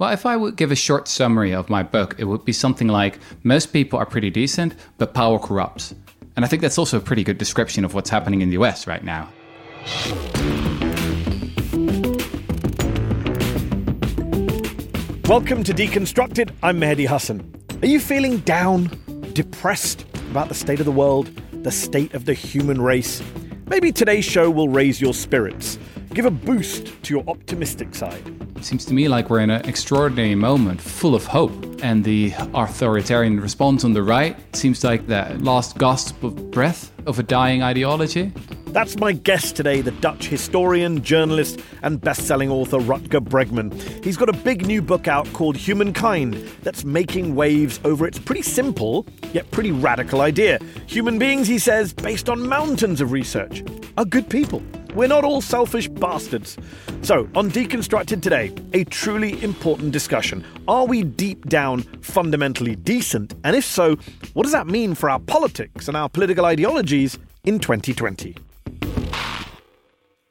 Well, if I would give a short summary of my book, it would be something like Most people are pretty decent, but power corrupts. And I think that's also a pretty good description of what's happening in the US right now. Welcome to Deconstructed. I'm Mehdi Hasan. Are you feeling down, depressed about the state of the world, the state of the human race? Maybe today's show will raise your spirits, give a boost to your optimistic side. It seems to me like we're in an extraordinary moment full of hope. And the authoritarian response on the right seems like the last gasp of breath of a dying ideology. That's my guest today, the Dutch historian, journalist, and best selling author Rutger Bregman. He's got a big new book out called Humankind that's making waves over its pretty simple, yet pretty radical idea. Human beings, he says, based on mountains of research, are good people. We're not all selfish bastards. So, on Deconstructed today, a truly important discussion. Are we deep down fundamentally decent? And if so, what does that mean for our politics and our political ideologies in 2020?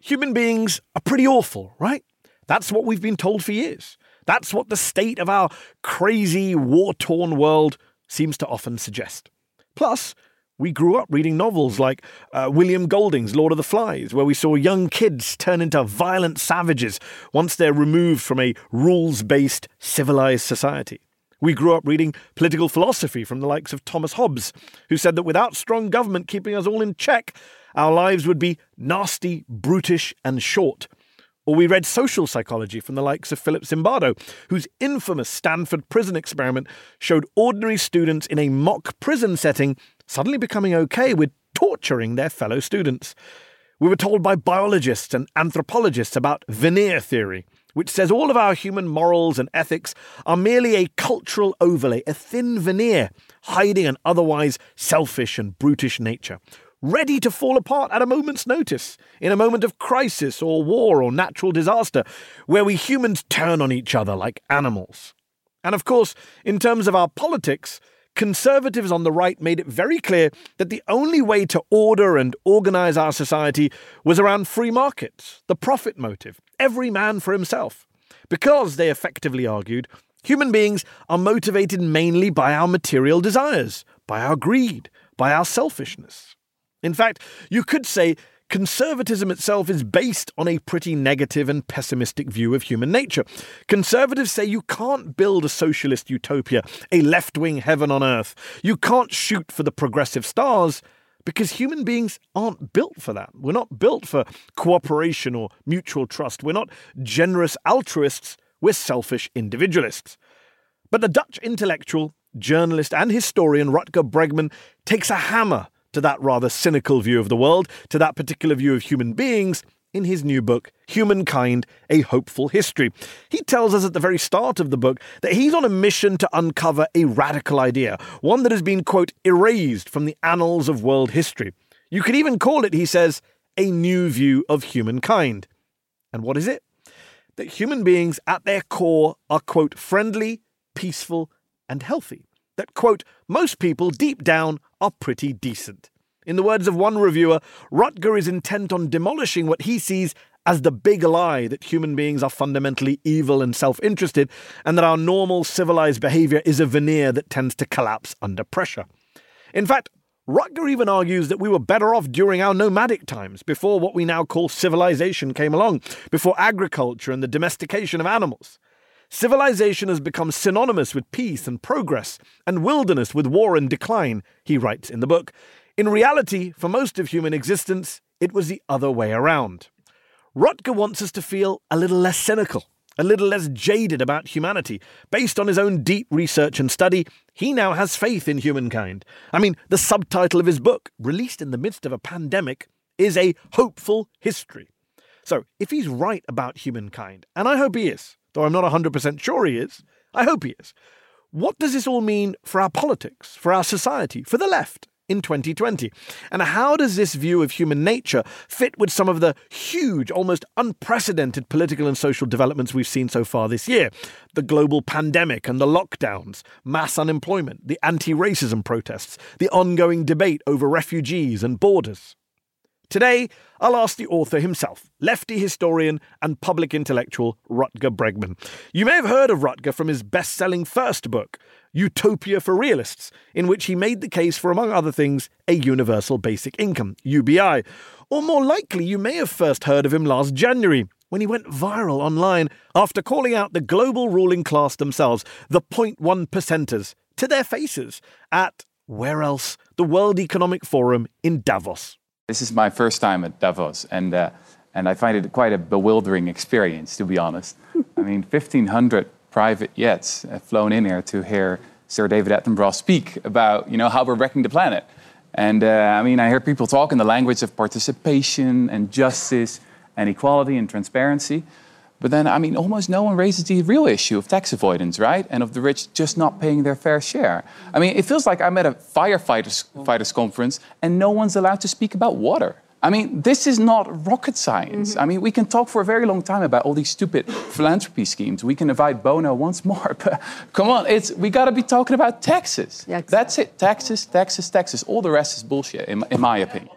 Human beings are pretty awful, right? That's what we've been told for years. That's what the state of our crazy, war torn world seems to often suggest. Plus, we grew up reading novels like uh, William Golding's Lord of the Flies, where we saw young kids turn into violent savages once they're removed from a rules based, civilized society. We grew up reading political philosophy from the likes of Thomas Hobbes, who said that without strong government keeping us all in check, our lives would be nasty, brutish, and short. Or we read social psychology from the likes of Philip Zimbardo, whose infamous Stanford prison experiment showed ordinary students in a mock prison setting suddenly becoming okay with torturing their fellow students. We were told by biologists and anthropologists about veneer theory, which says all of our human morals and ethics are merely a cultural overlay, a thin veneer hiding an otherwise selfish and brutish nature ready to fall apart at a moment's notice, in a moment of crisis or war or natural disaster, where we humans turn on each other like animals. And of course, in terms of our politics, conservatives on the right made it very clear that the only way to order and organize our society was around free markets, the profit motive, every man for himself. Because, they effectively argued, human beings are motivated mainly by our material desires, by our greed, by our selfishness. In fact, you could say conservatism itself is based on a pretty negative and pessimistic view of human nature. Conservatives say you can't build a socialist utopia, a left wing heaven on earth. You can't shoot for the progressive stars because human beings aren't built for that. We're not built for cooperation or mutual trust. We're not generous altruists, we're selfish individualists. But the Dutch intellectual, journalist, and historian Rutger Bregman takes a hammer to that rather cynical view of the world, to that particular view of human beings, in his new book, Humankind A Hopeful History. He tells us at the very start of the book that he's on a mission to uncover a radical idea, one that has been, quote, erased from the annals of world history. You could even call it, he says, a new view of humankind. And what is it? That human beings at their core are, quote, friendly, peaceful, and healthy that, quote, most people deep down are pretty decent. In the words of one reviewer, Rutger is intent on demolishing what he sees as the big lie that human beings are fundamentally evil and self interested, and that our normal civilized behavior is a veneer that tends to collapse under pressure. In fact, Rutger even argues that we were better off during our nomadic times, before what we now call civilization came along, before agriculture and the domestication of animals. Civilization has become synonymous with peace and progress, and wilderness with war and decline, he writes in the book. In reality, for most of human existence, it was the other way around. Rutger wants us to feel a little less cynical, a little less jaded about humanity. Based on his own deep research and study, he now has faith in humankind. I mean, the subtitle of his book, released in the midst of a pandemic, is A Hopeful History. So, if he's right about humankind, and I hope he is, though I'm not 100% sure he is, I hope he is, what does this all mean for our politics, for our society, for the left? in 2020? And how does this view of human nature fit with some of the huge, almost unprecedented political and social developments we've seen so far this year? The global pandemic and the lockdowns, mass unemployment, the anti racism protests, the ongoing debate over refugees and borders. Today, I'll ask the author himself, lefty historian and public intellectual Rutger Bregman. You may have heard of Rutger from his best selling first book, Utopia for Realists, in which he made the case for, among other things, a universal basic income, UBI. Or more likely, you may have first heard of him last January when he went viral online after calling out the global ruling class themselves, the 0.1 percenters, to their faces at, where else, the World Economic Forum in Davos. This is my first time at Davos, and uh, and I find it quite a bewildering experience, to be honest. I mean, 1,500 private jets have flown in here to hear Sir David Attenborough speak about, you know, how we're wrecking the planet. And uh, I mean, I hear people talk in the language of participation and justice and equality and transparency. But then, I mean, almost no one raises the real issue of tax avoidance, right? And of the rich just not paying their fair share. I mean, it feels like I'm at a firefighters fighters conference and no one's allowed to speak about water. I mean, this is not rocket science. Mm-hmm. I mean, we can talk for a very long time about all these stupid philanthropy schemes. We can invite Bono once more, but come on, it's we got to be talking about taxes. Yeah, exactly. That's it. Taxes, taxes, taxes. All the rest is bullshit, in, in my opinion.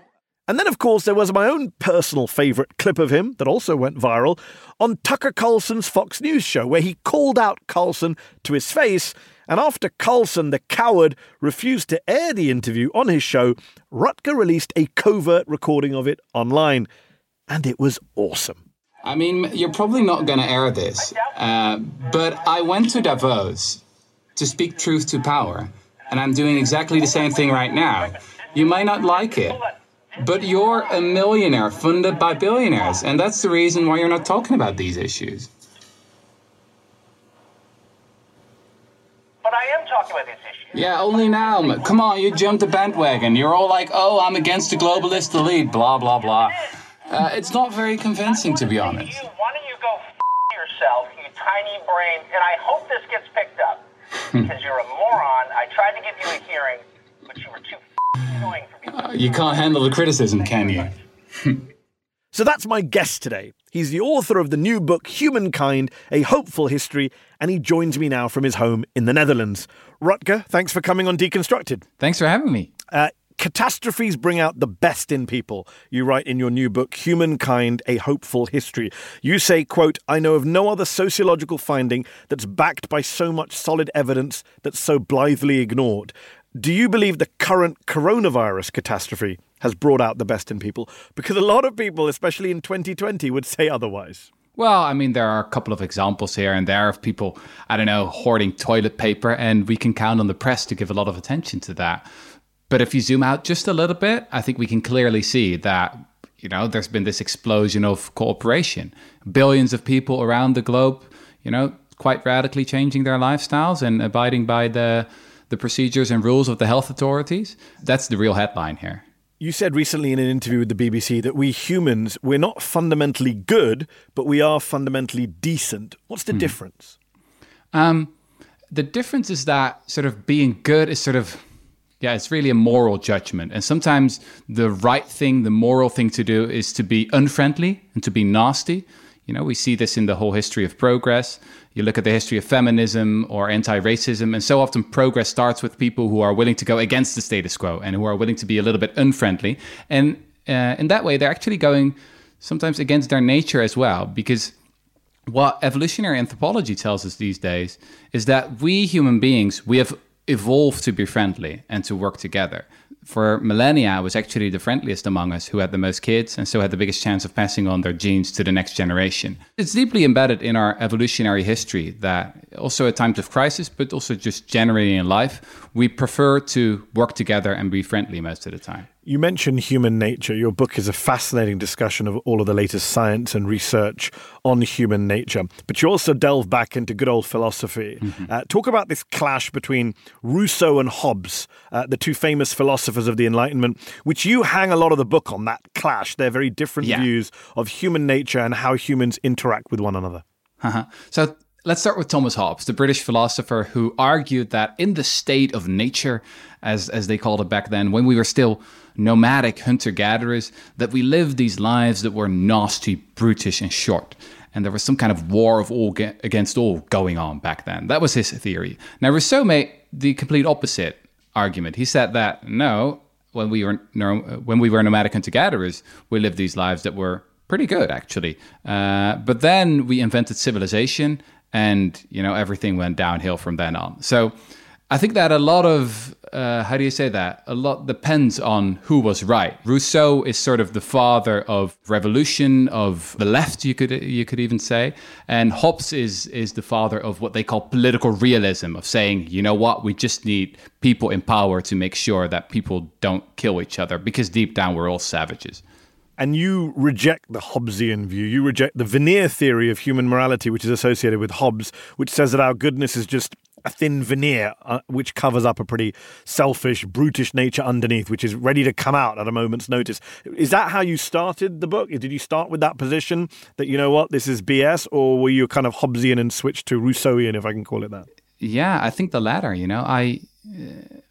And then, of course, there was my own personal favourite clip of him that also went viral on Tucker Carlson's Fox News show, where he called out Carlson to his face. And after Carlson, the coward, refused to air the interview on his show, Rutger released a covert recording of it online. And it was awesome. I mean, you're probably not going to air this, uh, but I went to Davos to speak truth to power. And I'm doing exactly the same thing right now. You might not like it, but you're a millionaire funded by billionaires, and that's the reason why you're not talking about these issues. But I am talking about these issues. Yeah, only now. Come on, you jumped the bandwagon. You're all like, oh, I'm against the globalist elite, blah, blah, blah. Uh, it's not very convincing, to be honest. You, why don't you go f- yourself, you tiny brain, and I hope this gets picked up. because you're a moron. I tried to give you a hearing, uh, you can't handle the criticism, can you? so that's my guest today. He's the author of the new book, Humankind A Hopeful History, and he joins me now from his home in the Netherlands. Rutger, thanks for coming on Deconstructed. Thanks for having me. Uh, catastrophes bring out the best in people you write in your new book humankind a hopeful history you say quote i know of no other sociological finding that's backed by so much solid evidence that's so blithely ignored do you believe the current coronavirus catastrophe has brought out the best in people? Because a lot of people, especially in 2020, would say otherwise. Well, I mean, there are a couple of examples here and there of people, I don't know, hoarding toilet paper, and we can count on the press to give a lot of attention to that. But if you zoom out just a little bit, I think we can clearly see that, you know, there's been this explosion of cooperation. Billions of people around the globe, you know, quite radically changing their lifestyles and abiding by the the procedures and rules of the health authorities. That's the real headline here. You said recently in an interview with the BBC that we humans, we're not fundamentally good, but we are fundamentally decent. What's the hmm. difference? Um, the difference is that sort of being good is sort of, yeah, it's really a moral judgment. And sometimes the right thing, the moral thing to do is to be unfriendly and to be nasty. You know, we see this in the whole history of progress. You look at the history of feminism or anti racism, and so often progress starts with people who are willing to go against the status quo and who are willing to be a little bit unfriendly. And uh, in that way, they're actually going sometimes against their nature as well, because what evolutionary anthropology tells us these days is that we human beings, we have evolved to be friendly and to work together for millennia was actually the friendliest among us who had the most kids and so had the biggest chance of passing on their genes to the next generation. It's deeply embedded in our evolutionary history that also at times of crisis, but also just generally in life, we prefer to work together and be friendly most of the time. You mentioned human nature. Your book is a fascinating discussion of all of the latest science and research on human nature. But you also delve back into good old philosophy. Mm-hmm. Uh, talk about this clash between Rousseau and Hobbes, uh, the two famous philosophers of the Enlightenment, which you hang a lot of the book on that clash, their very different yeah. views of human nature and how humans interact with one another. Uh-huh. So Let's start with Thomas Hobbes, the British philosopher who argued that in the state of nature, as, as they called it back then, when we were still nomadic hunter gatherers, that we lived these lives that were nasty, brutish, and short. And there was some kind of war of all against all going on back then. That was his theory. Now, Rousseau made the complete opposite argument. He said that no, when we were when we were nomadic hunter gatherers, we lived these lives that were pretty good actually. Uh, but then we invented civilization and you know everything went downhill from then on. So I think that a lot of uh, how do you say that? A lot depends on who was right. Rousseau is sort of the father of revolution of the left, you could you could even say, and Hobbes is is the father of what they call political realism, of saying, you know what, we just need people in power to make sure that people don't kill each other because deep down we're all savages and you reject the Hobbesian view. You reject the veneer theory of human morality, which is associated with Hobbes, which says that our goodness is just a thin veneer uh, which covers up a pretty selfish, brutish nature underneath, which is ready to come out at a moment's notice. Is that how you started the book? Did you start with that position that, you know what, this is BS, or were you kind of Hobbesian and switched to Rousseauian, if I can call it that? Yeah, I think the latter. You know, I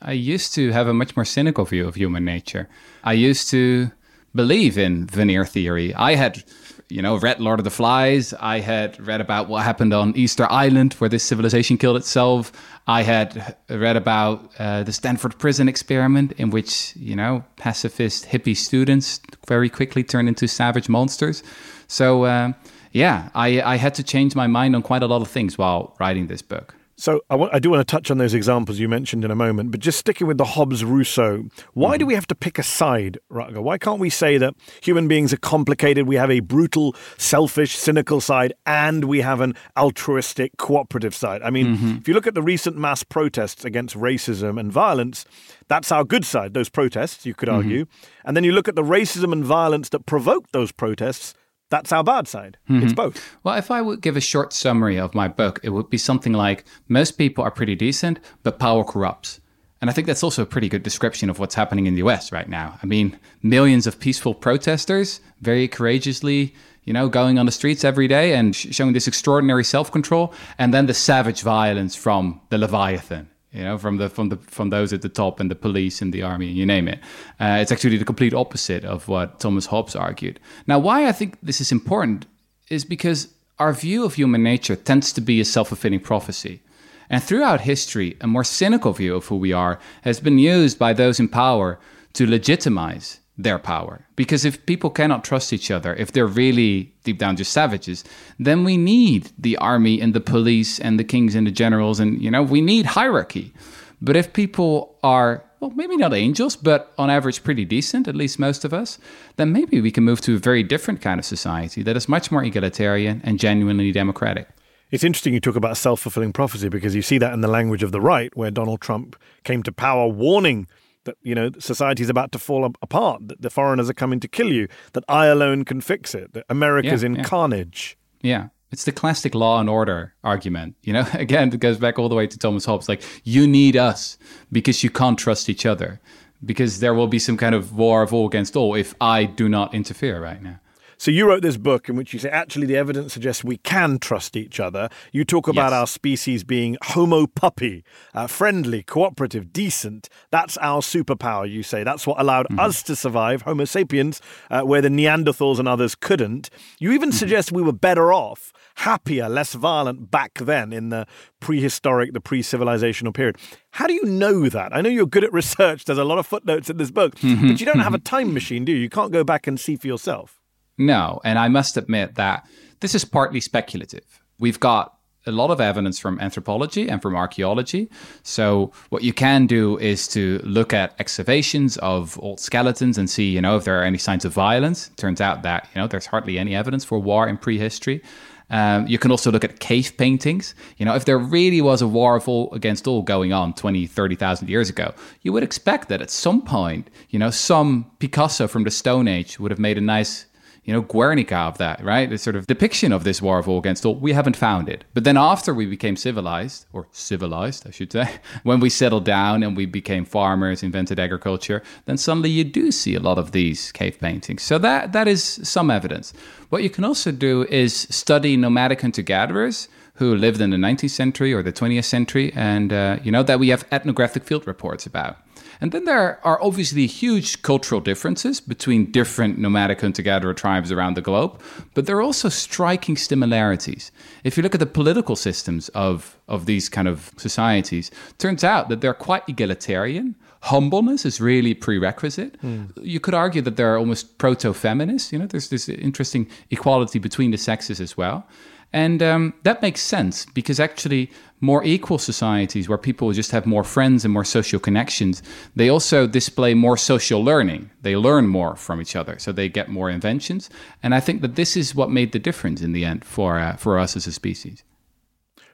I used to have a much more cynical view of human nature. I used to believe in veneer theory. I had, you know, read Lord of the Flies. I had read about what happened on Easter Island, where this civilization killed itself. I had read about uh, the Stanford prison experiment, in which, you know, pacifist hippie students very quickly turned into savage monsters. So, uh, yeah, I, I had to change my mind on quite a lot of things while writing this book. So I, want, I, do want to touch on those examples you mentioned in a moment, but just sticking with the Hobbes Rousseau, why mm. do we have to pick a side, Rutger? Why can't we say that human beings are complicated? We have a brutal, selfish, cynical side, and we have an altruistic, cooperative side. I mean, mm-hmm. if you look at the recent mass protests against racism and violence, that's our good side, those protests, you could mm-hmm. argue. And then you look at the racism and violence that provoked those protests, that's our bad side. Mm-hmm. It's both. Well, if I would give a short summary of my book, it would be something like most people are pretty decent, but power corrupts. And I think that's also a pretty good description of what's happening in the US right now. I mean, millions of peaceful protesters very courageously, you know, going on the streets every day and sh- showing this extraordinary self control, and then the savage violence from the Leviathan you know, from the from the from those at the top and the police and the army, and you name it. Uh, it's actually the complete opposite of what Thomas Hobbes argued. Now, why I think this is important is because our view of human nature tends to be a self-fulfilling prophecy. And throughout history, a more cynical view of who we are has been used by those in power to legitimize their power. Because if people cannot trust each other, if they're really deep down just savages, then we need the army and the police and the kings and the generals and you know, we need hierarchy. But if people are well, maybe not angels, but on average pretty decent, at least most of us, then maybe we can move to a very different kind of society that is much more egalitarian and genuinely democratic. It's interesting you talk about self fulfilling prophecy because you see that in the language of the right, where Donald Trump came to power warning that you know society is about to fall apart, that the foreigners are coming to kill you, that I alone can fix it, that America's yeah, in yeah. carnage. Yeah. It's the classic law and order argument. You know, again, it goes back all the way to Thomas Hobbes. Like, you need us because you can't trust each other, because there will be some kind of war of all against all if I do not interfere right now. So you wrote this book in which you say actually the evidence suggests we can trust each other. You talk about yes. our species being homo puppy, uh, friendly, cooperative, decent. That's our superpower. You say that's what allowed mm-hmm. us to survive, Homo sapiens, uh, where the Neanderthals and others couldn't. You even mm-hmm. suggest we were better off happier, less violent back then in the prehistoric, the pre civilizational period. How do you know that? I know you're good at research. There's a lot of footnotes in this book, mm-hmm. but you don't have a time machine, do you? You can't go back and see for yourself. No, and I must admit that this is partly speculative. We've got a lot of evidence from anthropology and from archaeology. So what you can do is to look at excavations of old skeletons and see, you know, if there are any signs of violence. Turns out that, you know, there's hardly any evidence for war in prehistory. Um, you can also look at cave paintings. You know, if there really was a war of all against all going on 20, 30,000 years ago, you would expect that at some point, you know, some Picasso from the Stone Age would have made a nice you know, Guernica of that, right? The sort of depiction of this war of all against all. We haven't found it. But then after we became civilized, or civilized, I should say, when we settled down and we became farmers, invented agriculture, then suddenly you do see a lot of these cave paintings. So that that is some evidence. What you can also do is study nomadic hunter-gatherers who lived in the 19th century or the 20th century, and uh, you know that we have ethnographic field reports about. And then there are obviously huge cultural differences between different nomadic hunter gatherer tribes around the globe, but there are also striking similarities. If you look at the political systems of, of these kind of societies, turns out that they're quite egalitarian. Humbleness is really prerequisite. Mm. You could argue that they're almost proto feminist. You know, there's this interesting equality between the sexes as well. And um, that makes sense because actually, more equal societies where people just have more friends and more social connections, they also display more social learning. They learn more from each other, so they get more inventions. And I think that this is what made the difference in the end for uh, for us as a species.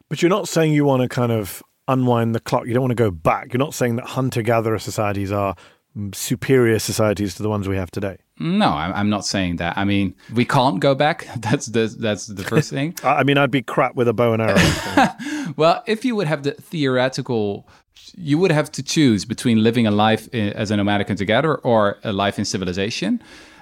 But you're not saying you want to kind of unwind the clock. You don't want to go back. You're not saying that hunter gatherer societies are superior societies to the ones we have today. No, I'm not saying that. I mean, we can't go back. That's the that's the first thing. I mean, I'd be crap with a bow and arrow. well, if you would have the theoretical, you would have to choose between living a life as a nomadic hunter-gatherer or a life in civilization.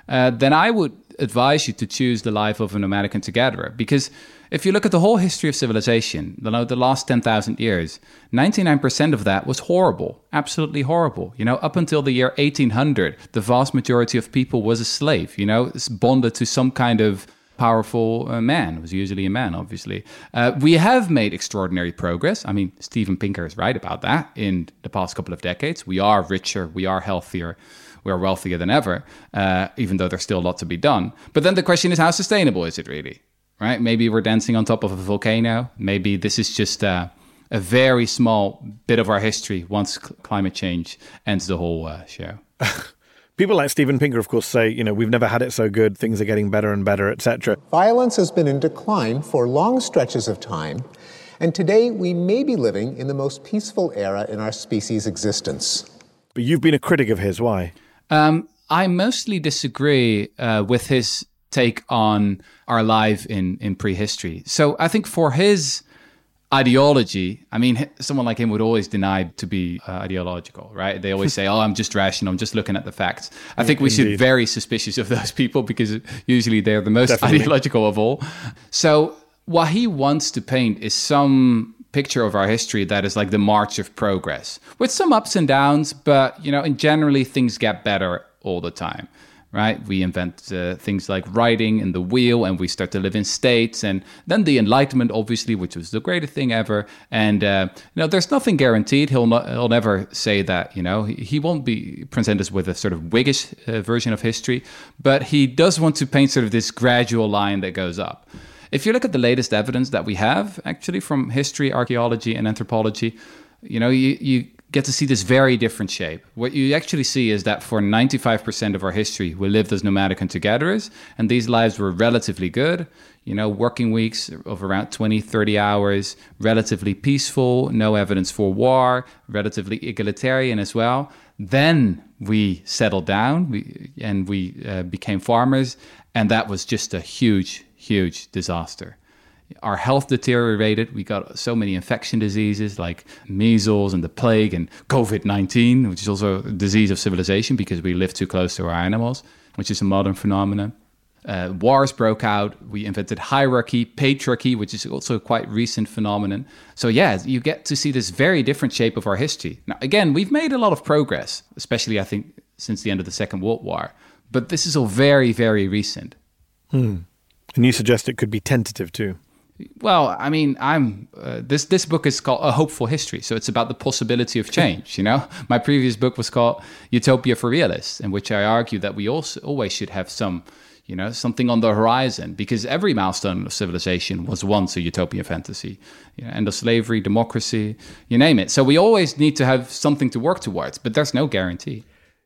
Uh, then I would advise you to choose the life of a nomadic hunter-gatherer because if you look at the whole history of civilization, the, the last 10,000 years, 99% of that was horrible, absolutely horrible. You know, up until the year 1800, the vast majority of people was a slave, you know, bonded to some kind of powerful uh, man. It was usually a man, obviously. Uh, we have made extraordinary progress. I mean, Steven Pinker is right about that in the past couple of decades. We are richer, we are healthier, we are wealthier than ever, uh, even though there's still a lot to be done. But then the question is, how sustainable is it really? Right? Maybe we're dancing on top of a volcano. Maybe this is just a, a very small bit of our history once cl- climate change ends the whole uh, show. People like Steven Pinker, of course, say, you know, we've never had it so good, things are getting better and better, etc. Violence has been in decline for long stretches of time, and today we may be living in the most peaceful era in our species' existence. But you've been a critic of his. Why? Um, I mostly disagree uh, with his take on our life in in prehistory. So I think for his ideology, I mean, someone like him would always deny to be uh, ideological, right? They always say, "Oh, I'm just rational. I'm just looking at the facts." I think we Indeed. should be very suspicious of those people because usually they're the most Definitely. ideological of all. So what he wants to paint is some picture of our history that is like the march of progress with some ups and downs but you know and generally things get better all the time right? We invent uh, things like writing and the wheel, and we start to live in states. And then the Enlightenment, obviously, which was the greatest thing ever. And uh, you know, there's nothing guaranteed. He'll not, he'll never say that. You know, he, he won't be present us with a sort of Whiggish uh, version of history, but he does want to paint sort of this gradual line that goes up. If you look at the latest evidence that we have, actually, from history, archaeology, and anthropology, you know, you, you get to see this very different shape. What you actually see is that for 95% of our history, we lived as nomadic hunter gatherers, and these lives were relatively good. You know, working weeks of around 20, 30 hours, relatively peaceful, no evidence for war, relatively egalitarian as well. Then we settled down we, and we uh, became farmers, and that was just a huge, huge disaster our health deteriorated. We got so many infection diseases like measles and the plague and COVID 19, which is also a disease of civilization because we live too close to our animals, which is a modern phenomenon. Uh, wars broke out. We invented hierarchy, patriarchy, which is also a quite recent phenomenon. So, yeah, you get to see this very different shape of our history. Now, again, we've made a lot of progress, especially, I think, since the end of the Second World War. But this is all very, very recent. Hmm. And you suggest it could be tentative too. Well, I mean, I'm uh, this this book is called A Hopeful History, so it's about the possibility of change. You know, my previous book was called Utopia for Realists, in which I argue that we also always should have some, you know, something on the horizon because every milestone of civilization was once a utopian fantasy. You know, end of slavery, democracy, you name it. So we always need to have something to work towards, but there's no guarantee.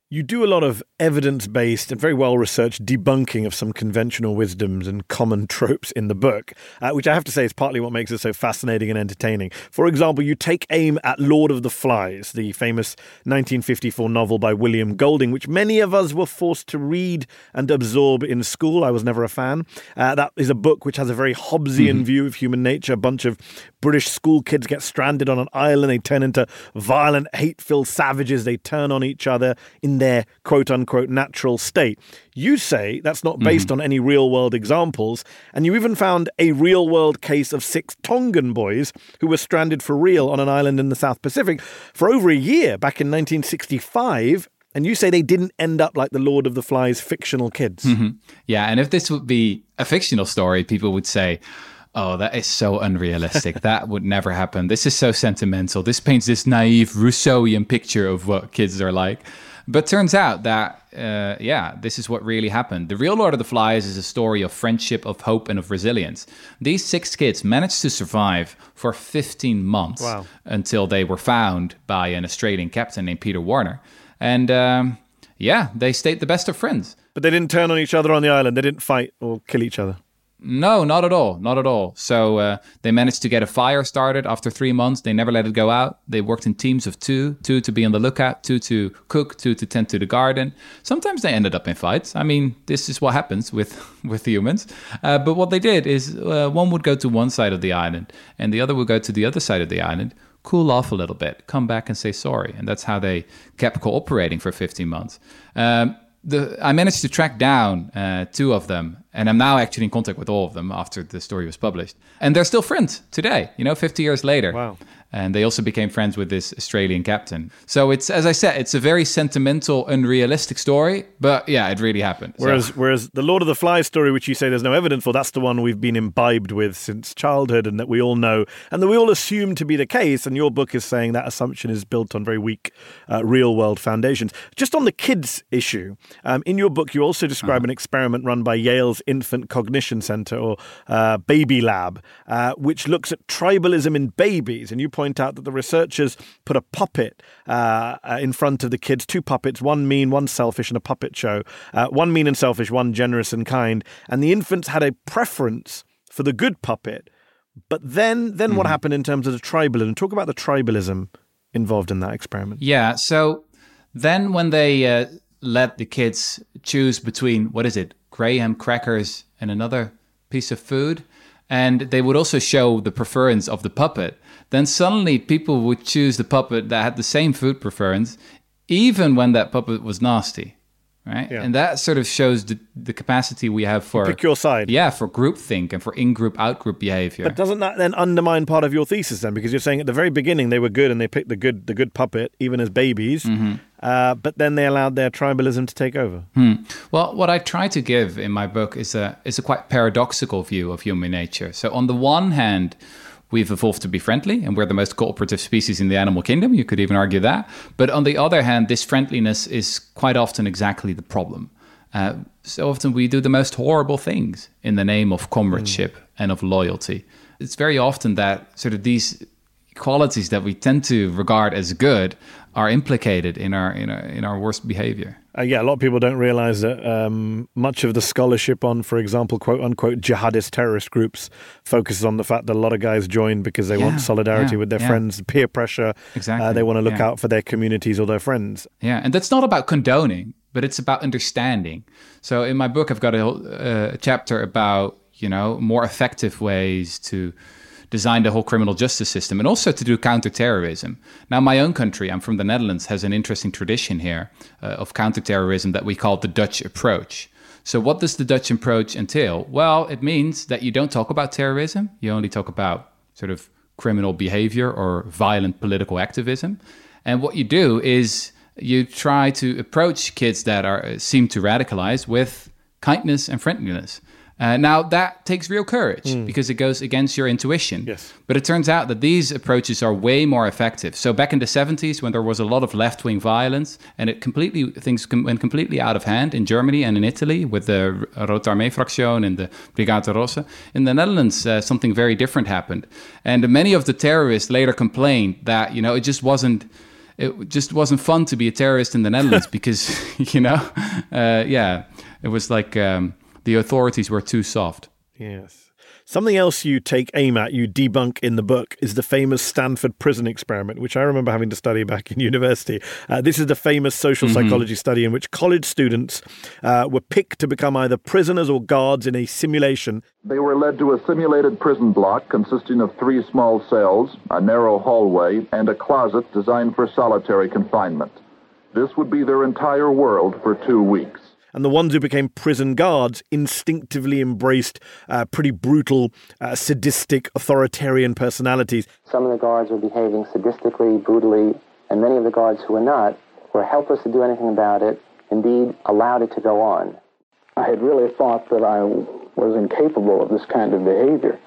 You do a lot of evidence based and very well researched debunking of some conventional wisdoms and common tropes in the book, uh, which I have to say is partly what makes it so fascinating and entertaining. For example, you take aim at Lord of the Flies, the famous 1954 novel by William Golding, which many of us were forced to read and absorb in school. I was never a fan. Uh, that is a book which has a very Hobbesian mm-hmm. view of human nature. A bunch of British school kids get stranded on an island, they turn into violent, hate filled savages, they turn on each other in their quote unquote natural state. You say that's not based mm. on any real world examples, and you even found a real world case of six Tongan boys who were stranded for real on an island in the South Pacific for over a year back in 1965 and you say they didn't end up like the Lord of the Flies fictional kids. Mm-hmm. Yeah, and if this would be a fictional story, people would say, Oh, that is so unrealistic. that would never happen. This is so sentimental. This paints this naive Rousseauian picture of what kids are like. But turns out that, uh, yeah, this is what really happened. The real Lord of the Flies is a story of friendship, of hope, and of resilience. These six kids managed to survive for 15 months wow. until they were found by an Australian captain named Peter Warner. And um, yeah, they stayed the best of friends. But they didn't turn on each other on the island, they didn't fight or kill each other. No, not at all. Not at all. So uh, they managed to get a fire started after three months. They never let it go out. They worked in teams of two two to be on the lookout, two to cook, two to tend to the garden. Sometimes they ended up in fights. I mean, this is what happens with, with humans. Uh, but what they did is uh, one would go to one side of the island and the other would go to the other side of the island, cool off a little bit, come back and say sorry. And that's how they kept cooperating for 15 months. Um, the, I managed to track down uh, two of them, and I'm now actually in contact with all of them after the story was published. And they're still friends today, you know, 50 years later. Wow and they also became friends with this Australian captain. So it's, as I said, it's a very sentimental, unrealistic story, but yeah, it really happened. Whereas, so. whereas the Lord of the Flies story, which you say there's no evidence for, that's the one we've been imbibed with since childhood, and that we all know, and that we all assume to be the case. And your book is saying that assumption is built on very weak, uh, real world foundations. Just on the kids issue, um, in your book, you also describe uh-huh. an experiment run by Yale's Infant Cognition Center or uh, Baby Lab, uh, which looks at tribalism in babies, and you point out that the researchers put a puppet uh, uh, in front of the kids, two puppets, one mean, one selfish, and a puppet show. Uh, one mean and selfish, one generous and kind. And the infants had a preference for the good puppet. But then, then mm. what mm-hmm. happened in terms of the tribalism? Talk about the tribalism involved in that experiment. Yeah. So then, when they uh, let the kids choose between what is it, graham crackers and another piece of food, and they would also show the preference of the puppet then suddenly people would choose the puppet that had the same food preference, even when that puppet was nasty. Right. Yeah. And that sort of shows the, the capacity we have for you pick your side. Yeah, for groupthink and for in group, out group behavior. But doesn't that then undermine part of your thesis then? Because you're saying at the very beginning they were good and they picked the good the good puppet, even as babies. Mm-hmm. Uh, but then they allowed their tribalism to take over. Hmm. Well, what I try to give in my book is a is a quite paradoxical view of human nature. So on the one hand, we've evolved to be friendly and we're the most cooperative species in the animal kingdom. You could even argue that. But on the other hand, this friendliness is quite often exactly the problem. Uh, so often we do the most horrible things in the name of comradeship mm. and of loyalty. It's very often that sort of these qualities that we tend to regard as good are implicated in our in our, in our worst behavior. Uh, yeah, a lot of people don't realize that um, much of the scholarship on, for example, quote unquote jihadist terrorist groups focuses on the fact that a lot of guys join because they yeah, want solidarity yeah, with their yeah. friends, peer pressure. Exactly. Uh, they want to look out for their communities or their friends. Yeah, and that's not about condoning, but it's about understanding. So in my book, I've got a, uh, a chapter about you know more effective ways to design the whole criminal justice system and also to do counterterrorism. Now, my own country, I'm from the Netherlands, has an interesting tradition here uh, of counterterrorism that we call the Dutch approach. So, what does the Dutch approach entail? Well, it means that you don't talk about terrorism, you only talk about sort of criminal behavior or violent political activism. And what you do is you try to approach kids that are seem to radicalize with kindness and friendliness. Uh, now, that takes real courage mm. because it goes against your intuition. Yes. But it turns out that these approaches are way more effective. So, back in the 70s, when there was a lot of left wing violence and it completely things went completely out of hand in Germany and in Italy with the Rote Armee Fraktion and the Brigate Rosse, in the Netherlands, uh, something very different happened. And many of the terrorists later complained that, you know, it just wasn't it just wasn't fun to be a terrorist in the Netherlands because, you know, uh, yeah, it was like um, the authorities were too soft. Yes. Something else you take aim at, you debunk in the book, is the famous Stanford prison experiment, which I remember having to study back in university. Uh, this is the famous social mm-hmm. psychology study in which college students uh, were picked to become either prisoners or guards in a simulation. They were led to a simulated prison block consisting of three small cells, a narrow hallway, and a closet designed for solitary confinement. This would be their entire world for two weeks and the ones who became prison guards instinctively embraced uh, pretty brutal, uh, sadistic, authoritarian personalities. Some of the guards were behaving sadistically, brutally, and many of the guards who were not were helpless to do anything about it, indeed, allowed it to go on. I had really thought that I was incapable of this kind of behavior.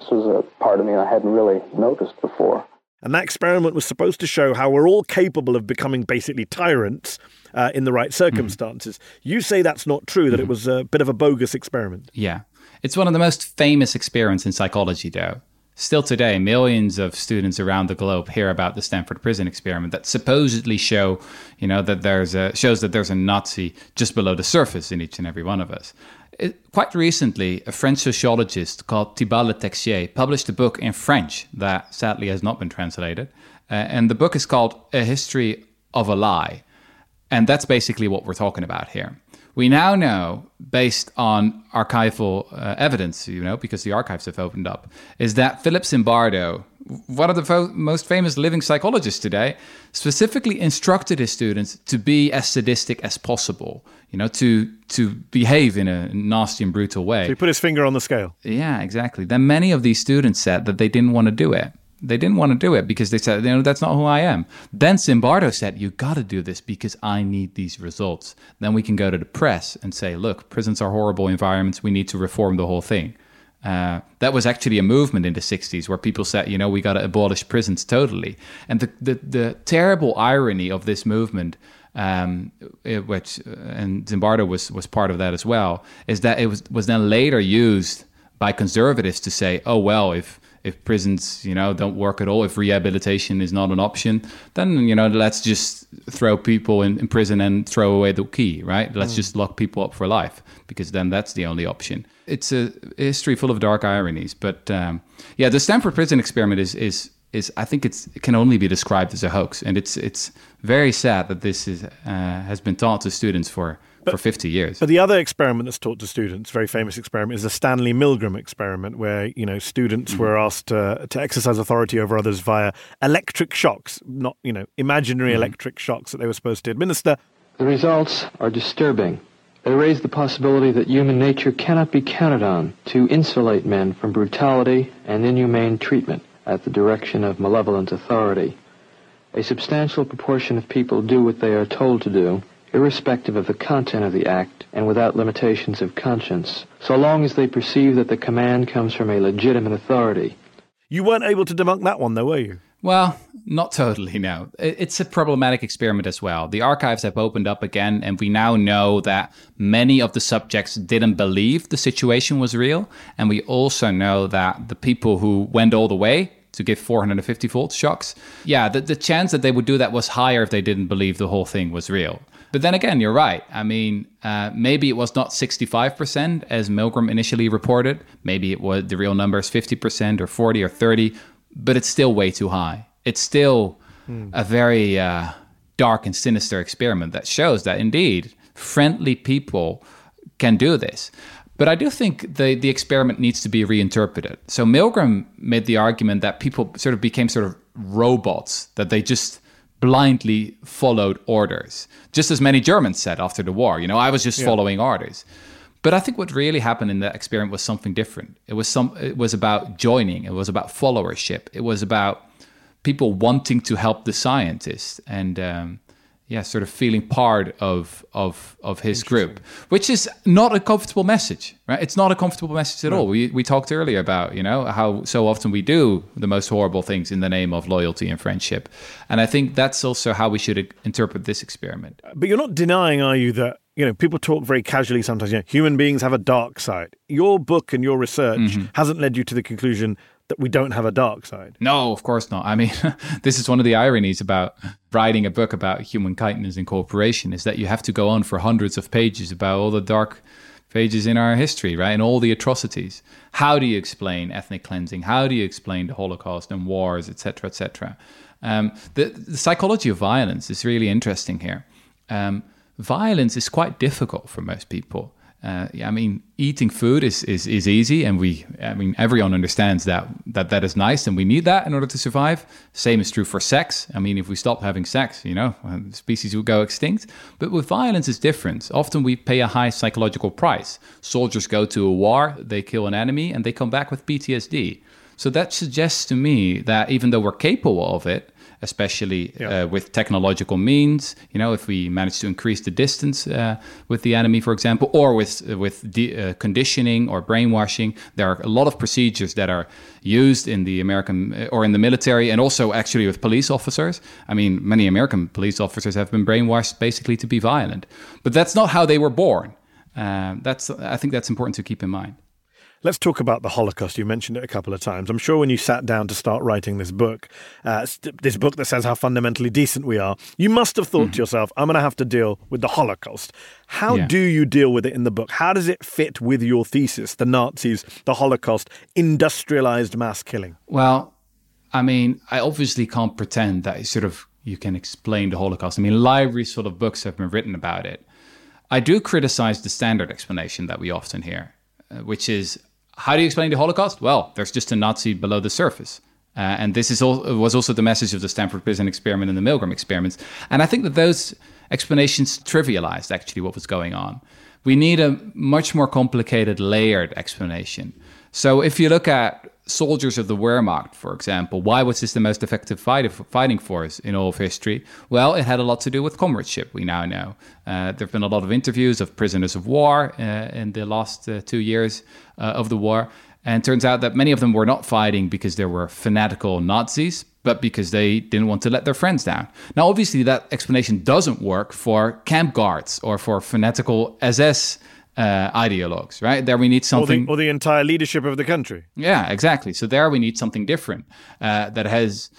This was a part of me I hadn't really noticed before. And that experiment was supposed to show how we're all capable of becoming basically tyrants uh, in the right circumstances. Mm. You say that's not true, that mm. it was a bit of a bogus experiment. Yeah. It's one of the most famous experiments in psychology, though. Still today, millions of students around the globe hear about the Stanford Prison experiment that supposedly show, you know, that there's a shows that there's a Nazi just below the surface in each and every one of us. It, quite recently, a French sociologist called Thibault Le Texier published a book in French that sadly has not been translated. Uh, and the book is called A History of a Lie. And that's basically what we're talking about here. We now know, based on archival uh, evidence, you know, because the archives have opened up, is that Philip Zimbardo, one of the fo- most famous living psychologists today, specifically instructed his students to be as sadistic as possible you know, to to behave in a nasty and brutal way. So he put his finger on the scale. Yeah, exactly. Then many of these students said that they didn't want to do it. They didn't want to do it because they said, you know, that's not who I am. Then Zimbardo said, you got to do this because I need these results. Then we can go to the press and say, look, prisons are horrible environments. We need to reform the whole thing. Uh, that was actually a movement in the 60s where people said, you know, we got to abolish prisons totally. And the, the, the terrible irony of this movement um, it, which uh, and Zimbardo was was part of that as well, is that it was was then later used by conservatives to say, oh well, if if prisons you know don't work at all, if rehabilitation is not an option, then you know let's just throw people in, in prison and throw away the key, right? Let's mm. just lock people up for life because then that's the only option. It's a history full of dark ironies, but um, yeah, the Stanford prison experiment is is is I think it's it can only be described as a hoax, and it's it's very sad that this is uh, has been taught to students for but, for 50 years. But the other experiment that's taught to students, very famous experiment, is the Stanley Milgram experiment, where you know students mm. were asked uh, to exercise authority over others via electric shocks, not you know imaginary mm. electric shocks that they were supposed to administer. The results are disturbing. They raise the possibility that human nature cannot be counted on to insulate men from brutality and inhumane treatment at the direction of malevolent authority. A substantial proportion of people do what they are told to do, irrespective of the content of the act and without limitations of conscience, so long as they perceive that the command comes from a legitimate authority. You weren't able to debunk that one, though, were you? Well, not totally, no. It's a problematic experiment as well. The archives have opened up again, and we now know that many of the subjects didn't believe the situation was real. And we also know that the people who went all the way to give 450 volt shocks. Yeah, the, the chance that they would do that was higher if they didn't believe the whole thing was real. But then again, you're right. I mean, uh, maybe it was not 65% as Milgram initially reported. Maybe it was the real number is 50% or 40 or 30, but it's still way too high. It's still mm. a very uh, dark and sinister experiment that shows that indeed friendly people can do this. But I do think the, the experiment needs to be reinterpreted. So Milgram made the argument that people sort of became sort of robots, that they just blindly followed orders. Just as many Germans said after the war, you know, I was just yeah. following orders. But I think what really happened in that experiment was something different. It was some it was about joining, it was about followership, it was about people wanting to help the scientists and um, yeah, sort of feeling part of of of his group, which is not a comfortable message, right? It's not a comfortable message at all. We we talked earlier about you know how so often we do the most horrible things in the name of loyalty and friendship, and I think that's also how we should interpret this experiment. But you're not denying, are you, that you know people talk very casually sometimes. You know, human beings have a dark side. Your book and your research mm-hmm. hasn't led you to the conclusion that we don't have a dark side. No, of course not. I mean, this is one of the ironies about writing a book about human kindness and cooperation is that you have to go on for hundreds of pages about all the dark pages in our history, right? And all the atrocities. How do you explain ethnic cleansing? How do you explain the Holocaust and wars, etc., etc.? Um, the, the, psychology of violence is really interesting here. Um, violence is quite difficult for most people. Uh, I mean, eating food is, is, is easy, and we, I mean, everyone understands that, that that is nice, and we need that in order to survive. Same is true for sex. I mean, if we stop having sex, you know, species will go extinct. But with violence, it's different. Often we pay a high psychological price. Soldiers go to a war, they kill an enemy, and they come back with PTSD. So that suggests to me that even though we're capable of it, especially yeah. uh, with technological means. You know, if we manage to increase the distance uh, with the enemy, for example, or with with de- uh, conditioning or brainwashing, there are a lot of procedures that are used in the American uh, or in the military, and also actually with police officers. I mean, many American police officers have been brainwashed basically to be violent, but that's not how they were born. Uh, that's I think that's important to keep in mind. Let's talk about the Holocaust. You mentioned it a couple of times. I'm sure when you sat down to start writing this book, uh, this book that says how fundamentally decent we are, you must have thought mm-hmm. to yourself, I'm going to have to deal with the Holocaust. How yeah. do you deal with it in the book? How does it fit with your thesis, the Nazis, the Holocaust, industrialized mass killing? Well, I mean, I obviously can't pretend that sort of you can explain the Holocaust. I mean, libraries full of books have been written about it. I do criticize the standard explanation that we often hear, which is how do you explain the Holocaust? Well, there's just a Nazi below the surface. Uh, and this is all, was also the message of the Stanford Prison Experiment and the Milgram experiments. And I think that those explanations trivialized actually what was going on. We need a much more complicated, layered explanation. So if you look at soldiers of the Wehrmacht, for example, why was this the most effective fight, fighting force in all of history? Well, it had a lot to do with comradeship, we now know. Uh, there have been a lot of interviews of prisoners of war uh, in the last uh, two years uh, of the war. And turns out that many of them were not fighting because they were fanatical Nazis, but because they didn't want to let their friends down. Now, obviously, that explanation doesn't work for camp guards or for fanatical SS uh, ideologues, right? There we need something. Or the, or the, entire leadership of the country. Yeah, exactly. So there we need something different uh, that has.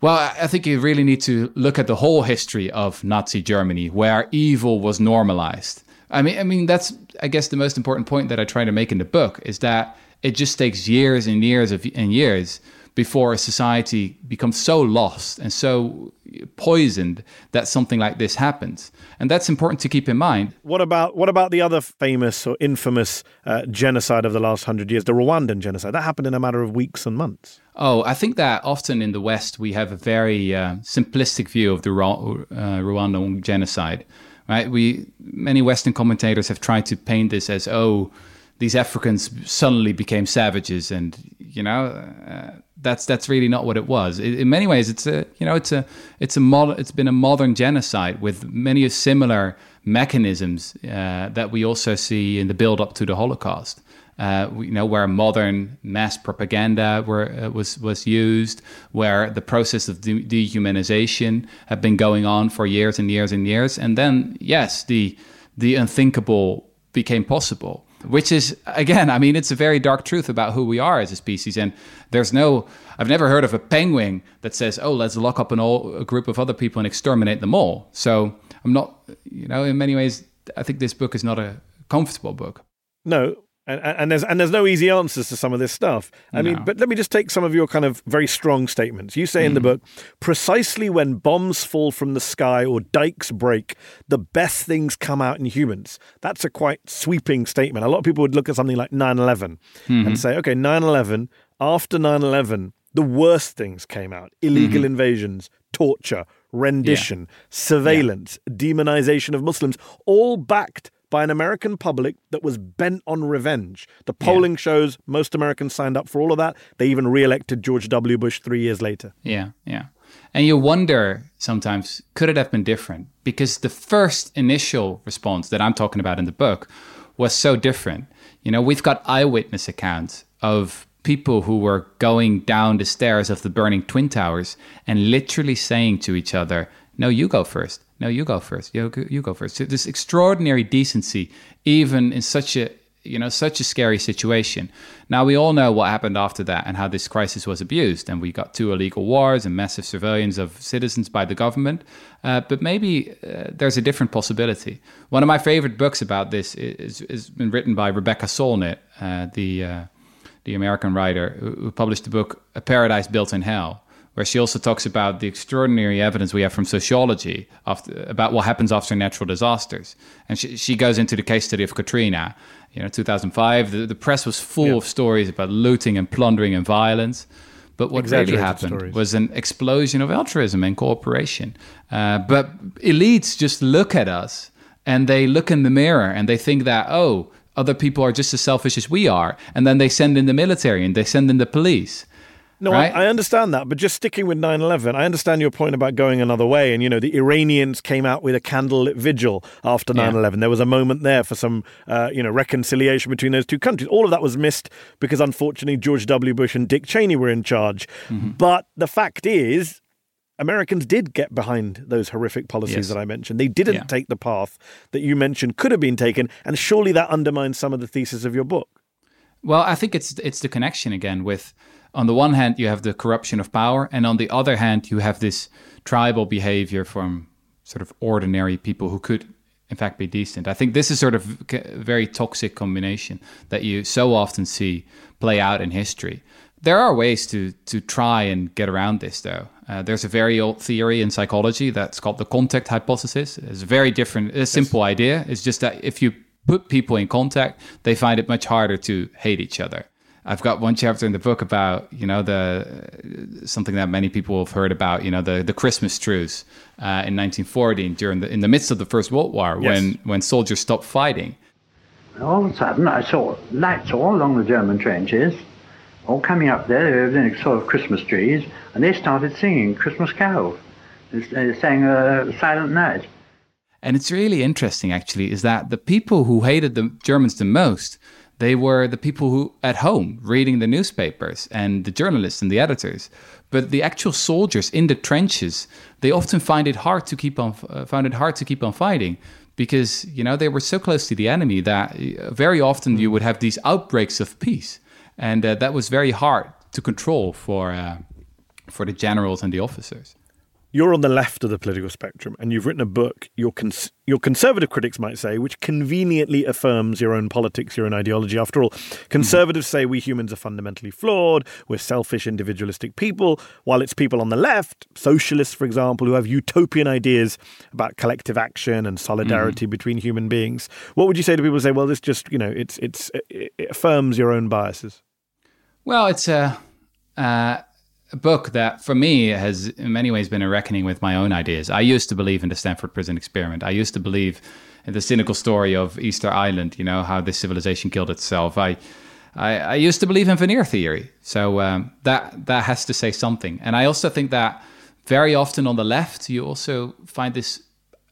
Well, I think you really need to look at the whole history of Nazi Germany, where evil was normalized. I mean, I mean that's I guess the most important point that I try to make in the book is that it just takes years and years of and years before a society becomes so lost and so poisoned that something like this happens. And that's important to keep in mind. What about what about the other famous or infamous uh, genocide of the last hundred years, the Rwandan genocide? That happened in a matter of weeks and months. Oh, I think that often in the West we have a very uh, simplistic view of the uh, Rwandan genocide. Right? We many Western commentators have tried to paint this as oh, these Africans suddenly became savages, and you know. Uh, that's that's really not what it was. It, in many ways, it's a you know it's a it's a mod, it's been a modern genocide with many similar mechanisms uh, that we also see in the build up to the Holocaust. Uh, you know, where modern mass propaganda were, uh, was was used, where the process of de- dehumanization had been going on for years and years and years, and then yes, the the unthinkable became possible which is again i mean it's a very dark truth about who we are as a species. And there's no i've never heard of a penguin that says oh let's lock up an all, a group of other people and exterminate them all. So i'm not you know in many ways i think this book is not a comfortable book. No and, and, there's and there's no easy answers to some of this stuff. I no. mean, but let me just take some of your kind of very strong statements. You say mm. in the mm. book, precisely when bombs fall from the sky or dikes break, the best things come out in humans. That's a quite sweeping statement. A lot of people would look at something like 9/11 mm-hmm. and say, okay, 9/11. After 9/11, the worst things came out: illegal mm-hmm. invasions, torture, rendition, yeah. surveillance, yeah. demonization of Muslims, all backed by an American public that was bent on revenge. The polling yeah. shows most Americans signed up for all of that. They even re elected George W. Bush three years later. Yeah, yeah. And you wonder sometimes, could it have been different? Because the first initial response that I'm talking about in the book was so different. You know, we've got eyewitness accounts of people who were going down the stairs of the burning Twin Towers and literally saying to each other, No, you go first. No, you go first. You, you go first. This extraordinary decency, even in such a you know such a scary situation. Now we all know what happened after that and how this crisis was abused, and we got two illegal wars and massive surveillance of citizens by the government. Uh, but maybe uh, there's a different possibility. One of my favorite books about this is, is been written by Rebecca Solnit, uh, the uh, the American writer who published the book A Paradise Built in Hell where she also talks about the extraordinary evidence we have from sociology after, about what happens after natural disasters. And she, she goes into the case study of Katrina. You know, 2005, the, the press was full yeah. of stories about looting and plundering and violence. But what really happened stories. was an explosion of altruism and cooperation. Uh, but elites just look at us and they look in the mirror and they think that, oh, other people are just as selfish as we are. And then they send in the military and they send in the police. No, right? I, I, understand that, but just sticking with 9 11, I understand your point about going another way. And, you know, the Iranians came out with a candlelit vigil after 9 yeah. 11. There was a moment there for some, uh, you know, reconciliation between those two countries. All of that was missed because, unfortunately, George W. Bush and Dick Cheney were in charge. Mm-hmm. But the fact is, Americans did get behind those horrific policies yes. that I mentioned. They didn't yeah. take the path that you mentioned could have been taken. And surely that undermines some of the thesis of your book. Well, I think it's it's the connection again with on the one hand, you have the corruption of power, and on the other hand, you have this tribal behavior from sort of ordinary people who could, in fact, be decent. I think this is sort of a very toxic combination that you so often see play out in history. There are ways to to try and get around this, though. Uh, there's a very old theory in psychology that's called the contact hypothesis. It's a very different, a simple yes. idea. It's just that if you put people in contact, they find it much harder to hate each other. I've got one chapter in the book about you know the something that many people have heard about you know the the Christmas truce uh, in 1914 during the in the midst of the First World War yes. when when soldiers stopped fighting. All of a sudden, I saw lights all along the German trenches, all coming up there, they were in sort of Christmas trees, and they started singing Christmas carols. They sang uh, Silent Night. And it's really interesting, actually, is that the people who hated the Germans the most they were the people who at home reading the newspapers and the journalists and the editors. But the actual soldiers in the trenches, they often find it hard to keep on uh, found it hard to keep on fighting because you know they were so close to the enemy that uh, very often you would have these outbreaks of peace, and uh, that was very hard to control for uh, for the generals and the officers you're on the left of the political spectrum and you've written a book, your, cons- your conservative critics might say, which conveniently affirms your own politics, your own ideology. After all, conservatives mm-hmm. say we humans are fundamentally flawed, we're selfish, individualistic people, while it's people on the left, socialists, for example, who have utopian ideas about collective action and solidarity mm-hmm. between human beings. What would you say to people who say, well, this just, you know, it's, it's, it affirms your own biases? Well, it's a. Uh, a book that for me has in many ways been a reckoning with my own ideas. I used to believe in the Stanford Prison Experiment. I used to believe in the cynical story of Easter Island, you know, how this civilization killed itself. I I, I used to believe in veneer theory. So um, that that has to say something. And I also think that very often on the left, you also find this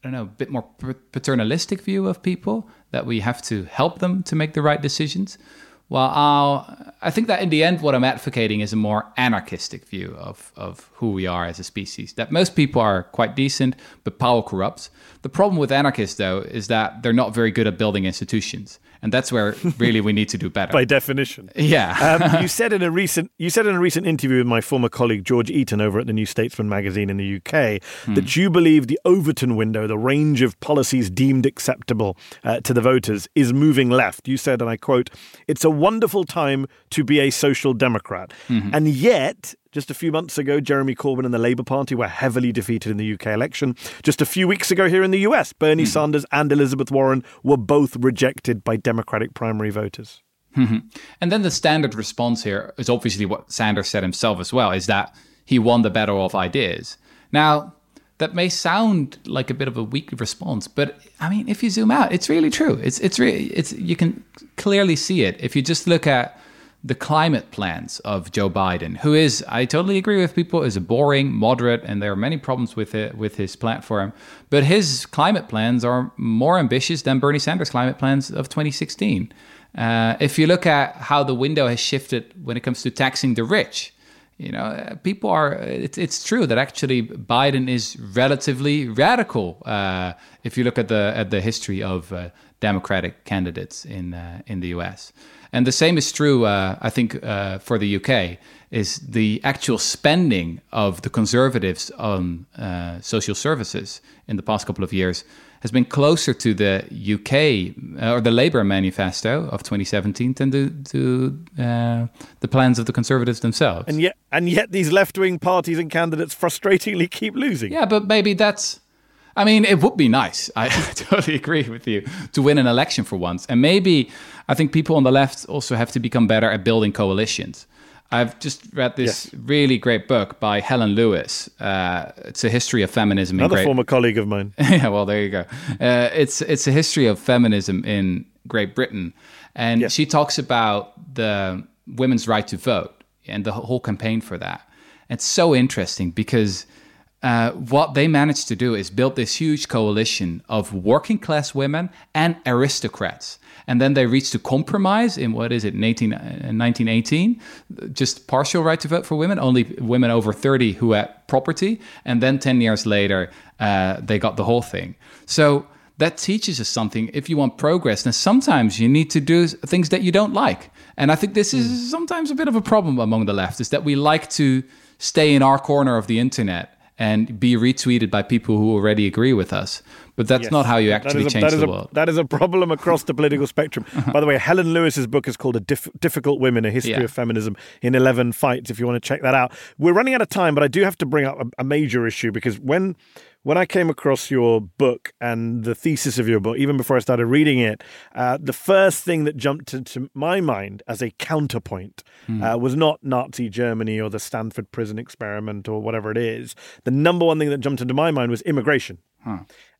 I don't know, a bit more paternalistic view of people that we have to help them to make the right decisions. Well, I'll, I think that in the end, what I'm advocating is a more anarchistic view of, of who we are as a species. That most people are quite decent, but power corrupts. The problem with anarchists, though, is that they're not very good at building institutions and that's where really we need to do better. By definition, yeah. um, you said in a recent you said in a recent interview with my former colleague George Eaton over at the New Statesman magazine in the UK hmm. that you believe the Overton window, the range of policies deemed acceptable uh, to the voters, is moving left. You said, and I quote, "It's a wonderful time to be a social democrat," mm-hmm. and yet just a few months ago, Jeremy Corbyn and the Labour Party were heavily defeated in the UK election. Just a few weeks ago here in the US, Bernie mm. Sanders and Elizabeth Warren were both rejected by Democratic primary voters. Mm-hmm. And then the standard response here is obviously what Sanders said himself as well, is that he won the battle of ideas. Now, that may sound like a bit of a weak response, but I mean, if you zoom out, it's really true. It's it's really it's you can clearly see it if you just look at the climate plans of Joe Biden, who is, I totally agree with people, is a boring, moderate, and there are many problems with it with his platform. But his climate plans are more ambitious than Bernie Sanders' climate plans of 2016. Uh, if you look at how the window has shifted when it comes to taxing the rich, you know, people are. It's it's true that actually Biden is relatively radical. Uh, if you look at the at the history of uh, Democratic candidates in uh, in the U.S. And the same is true, uh, I think, uh, for the UK. Is the actual spending of the Conservatives on uh, social services in the past couple of years has been closer to the UK uh, or the Labour manifesto of 2017 than to, to uh, the plans of the Conservatives themselves. And yet, and yet, these left-wing parties and candidates frustratingly keep losing. Yeah, but maybe that's. I mean, it would be nice. I totally agree with you to win an election for once, and maybe I think people on the left also have to become better at building coalitions. I've just read this Yes. really great book by Helen Lewis. Uh, it's a history of feminism. in Another Great- former colleague of mine. yeah, well, there you go. Uh, it's it's a history of feminism in Great Britain, and she talks about the women's right to vote and the whole campaign for that. It's so interesting because uh, what they managed to do is build this huge coalition of working class women and aristocrats. And then they reached a compromise in what is it, 19, uh, 1918? Just partial right to vote for women, only women over 30 who had property. And then 10 years later, uh, they got the whole thing. So that teaches us something. If you want progress, then sometimes you need to do things that you don't like. And I think this is sometimes a bit of a problem among the left is that we like to stay in our corner of the internet and be retweeted by people who already agree with us. But that's Yes. not how you actually a- change that is the a- world. That is a problem across the political spectrum. Uh-huh. By the way, Helen Lewis's book is called "A Dif- Difficult Women: A History Yeah. of Feminism in Eleven Fights." If you want to check that out, we're running out of time, but I do have to bring up a, a major issue because when when I came across your book and the thesis of your book, even before I started reading it, uh, the first thing that jumped into my mind as a counterpoint uh, was not Nazi Germany or the Stanford prison experiment or whatever it is. The number one thing that jumped into my mind was immigration.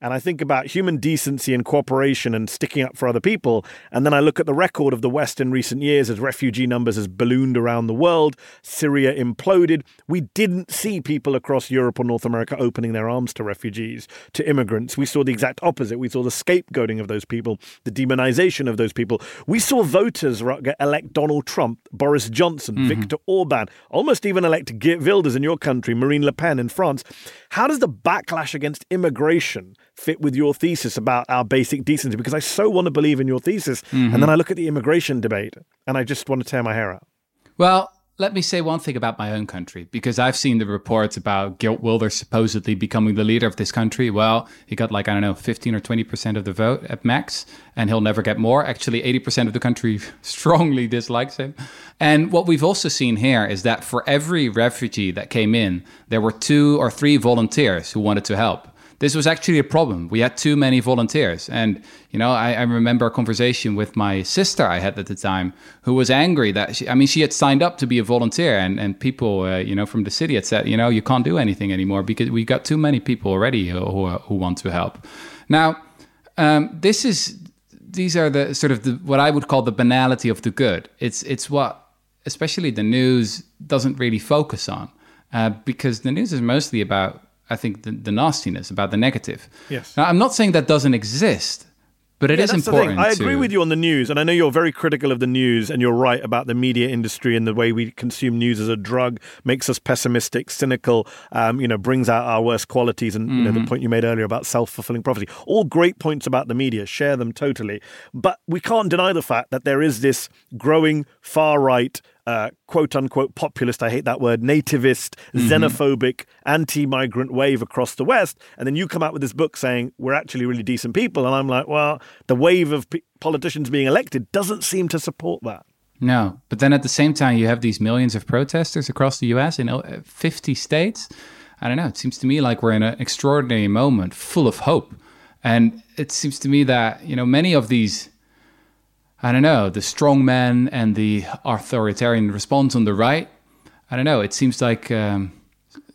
And I think about human decency and cooperation and sticking up for other people. And then I look at the record of the West in recent years as refugee numbers has ballooned around the world. Syria imploded. We didn't see people across Europe or North America opening their arms to refugees, to immigrants. We saw the exact opposite. We saw the scapegoating of those people, the demonization of those people. We saw voters elect Donald Trump, Boris Johnson, mm-hmm. Viktor Orban, almost even elect Geert Wilders in your country, Marine Le Pen in France. How does the backlash against immigration fit with your thesis about our basic decency? Because I so want to believe in your thesis. And then mm-hmm. I look at the immigration debate and I just want to tear my hair out. Well, let me say one thing about my own country, because I've seen the reports about Geert Wilders supposedly becoming the leader of this country. Well, he got like, I don't know, 15 or 20% of the vote at max, and he'll never get more. Actually, 80% of the country strongly dislikes him. And what we've also seen here is that for every refugee that came in, there were two or three volunteers who wanted to help this was actually a problem. We had too many volunteers. And, you know, I, I remember a conversation with my sister I had at the time who was angry that, she, I mean, she had signed up to be a volunteer and, and people, uh, you know, from the city had said, you know, you can't do anything anymore because we've got too many people already who, who, who want to help. Now, um, this is, these are the sort of the, what I would call the banality of the good. It's, it's what, especially the news doesn't really focus on uh, because the news is mostly about I think the, the nastiness about the negative. Yes. Now, I'm not saying that doesn't exist, but it Yeah, is that's the thing. important. I agree to- with you on the news, and I know you're very critical of the news, and you're right about the media industry and the way we consume news as a drug makes us pessimistic, cynical. Um, you know, brings out our worst qualities, and you know the Mm-hmm. point you made earlier about self fulfilling prophecy. All great points about the media. Share them totally, but we can't deny the fact that there is this growing far right. Uh, quote unquote populist, I hate that word, nativist, Mm-hmm. xenophobic, anti migrant wave across the West. And then you come out with this book saying we're actually really decent people. And I'm like, well, the wave of p- politicians being elected doesn't seem to support that. No, but then at the same time, you have these millions of protesters across the U.S. in uh, 50 states. I don't know. It seems to me like we're in an extraordinary moment, full of hope, and it seems to me that you know many of these, I don't know, the strong men and the authoritarian response on the right. I don't know. It seems like um,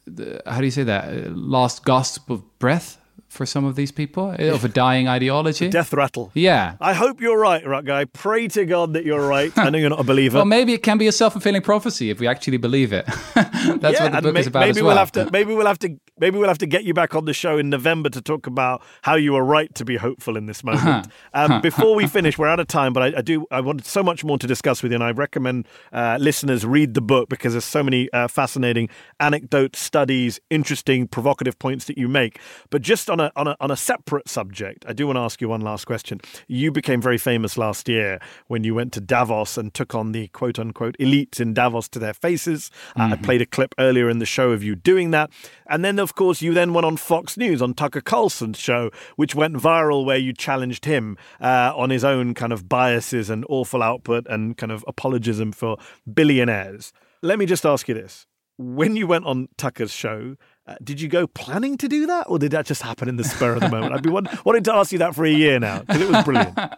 the, how do you say that? Uh, Last gasp of breath for some of these people uh, of a dying ideology. Death rattle. Yeah. I hope you're right, right guy. Pray to God that you're right. I know you're not a believer. Well, maybe it can be a self fulfilling prophecy if we actually believe it. That's yeah, what the book may- is about maybe as we'll well. have to maybe we'll have to maybe we'll have to get you back on the show in November to talk about how you were right to be hopeful in this moment. um, before we finish, we're out of time, but I, I do I wanted so much more to discuss with you, and I recommend uh, listeners read the book because there's so many uh, fascinating anecdotes, studies, interesting, provocative points that you make. But just on a on a on a separate subject, I do want to ask you one last question. You became very famous last year when you went to Davos and took on the quote unquote elites in Davos to their faces. Uh, I played a clip earlier in the show of you doing that. And then, of course, you then went on Fox News on Tucker Carlson's show, which went viral, where you challenged him uh, on his own kind of biases and awful output and kind of apologism for billionaires. Let me just ask you this. When you went on Tucker's show, uh, did you go planning to do that, or did that just happen in the spur of the moment? I've been want- wanting to ask you that for a year now because it was brilliant.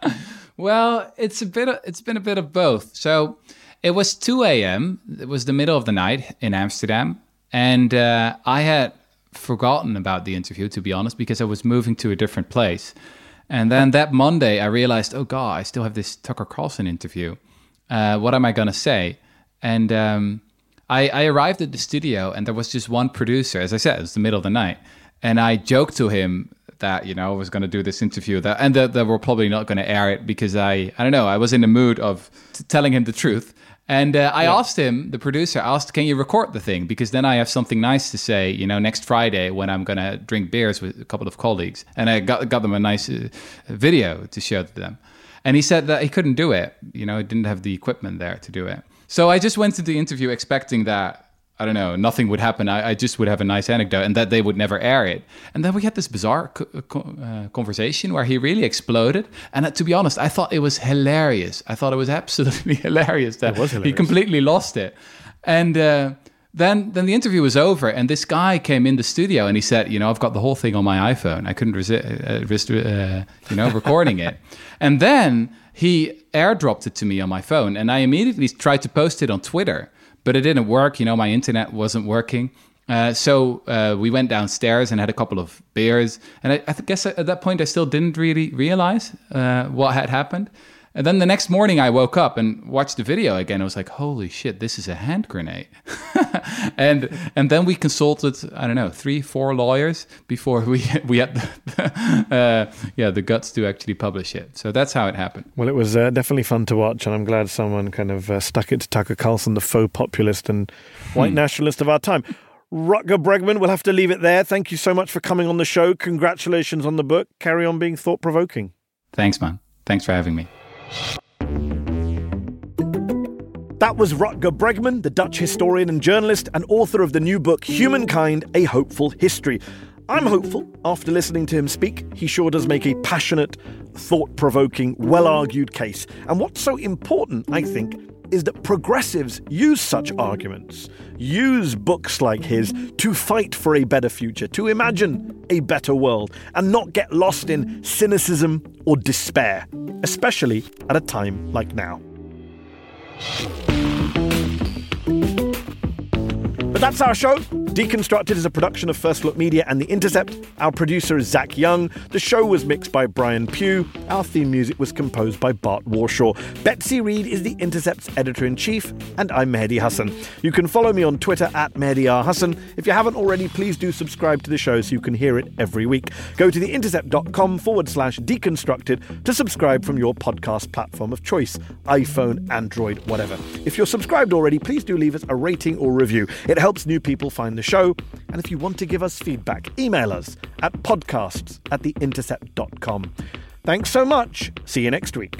Well, it's a bit. Of, it's been a bit of both. So it was 2 a.m. It was the middle of the night in Amsterdam, and uh, I had forgotten about the interview to be honest because I was moving to a different place. And then that Monday, I realized, oh god, I still have this Tucker Carlson interview. Uh, what am I gonna say? And um, I, I arrived at the studio, and there was just one producer. As I said, it was the middle of the night, and I joked to him that you know I was going to do this interview that and that, that we're probably not going to air it because I I don't know I was in the mood of t- telling him the truth and uh, I asked him the producer asked can you record the thing? Because then I have something nice to say you know next Friday when I'm going to drink beers with a couple of colleagues. And I got got them a nice uh, video to show to them. And he said that he couldn't do it you know he didn't have the equipment there to do it. So I just went to the interview expecting that I don't know, nothing would happen. I, I, just would have a nice anecdote and that they would never air it. And then we had this bizarre co- co- uh, conversation where he really exploded. And uh, to be honest, I thought it was hilarious. I thought it was absolutely hilarious that hilarious. he completely lost it. And uh, then, then the interview was over, and this guy came in the studio and he said, "You know, I've got the whole thing on my iPhone. I couldn't resist, uh, resist uh, you know, recording it." And then he airdropped it to me on my phone, and I immediately tried to post it on Twitter but it didn't work. You know, my internet wasn't working. Uh, so uh, we went downstairs and had a couple of beers. And I, I guess at that point, I still didn't really realize uh, what had happened. And then the next morning, I woke up and watched the video again. I was like, "Holy shit, this is a hand grenade!" and and then we consulted, I don't know, three, four lawyers before we we had the, uh, yeah the guts to actually publish it. So that's how it happened. Well, it was uh, definitely fun to watch, and I'm glad someone kind of uh, stuck it to Tucker Carlson, the faux populist and white nationalist of our time. Rutger Bregman, we'll have to leave it there. Thank you so much for coming on the show. Congratulations on the book. Carry on being thought provoking. Thanks, man. Thanks for having me. That was Rutger Bregman, the Dutch historian and journalist and author of the new book Humankind A Hopeful History. I'm hopeful after listening to him speak. He sure does make a passionate, thought provoking, well argued case. And what's so important, I think, is that progressives use such arguments, use books like his to fight for a better future, to imagine a better world, and not get lost in cynicism or despair, especially at a time like now. But that's our show. Deconstructed is a production of First Look Media and The Intercept. Our producer is Zach Young. The show was mixed by Brian Pugh. Our theme music was composed by Bart Warshaw. Betsy Reed is The Intercept's editor in chief, and I'm Mehdi Hasan. You can follow me on Twitter at Mehdi R. Hasan. If you haven't already, please do subscribe to the show so you can hear it every week. Go to theintercept.com forward slash deconstructed to subscribe from your podcast platform of choice iPhone, Android, whatever. If you're subscribed already, please do leave us a rating or review. It helps new people find the show. And if you want to give us feedback, email us at podcasts at theintercept.com. Thanks so much. See you next week.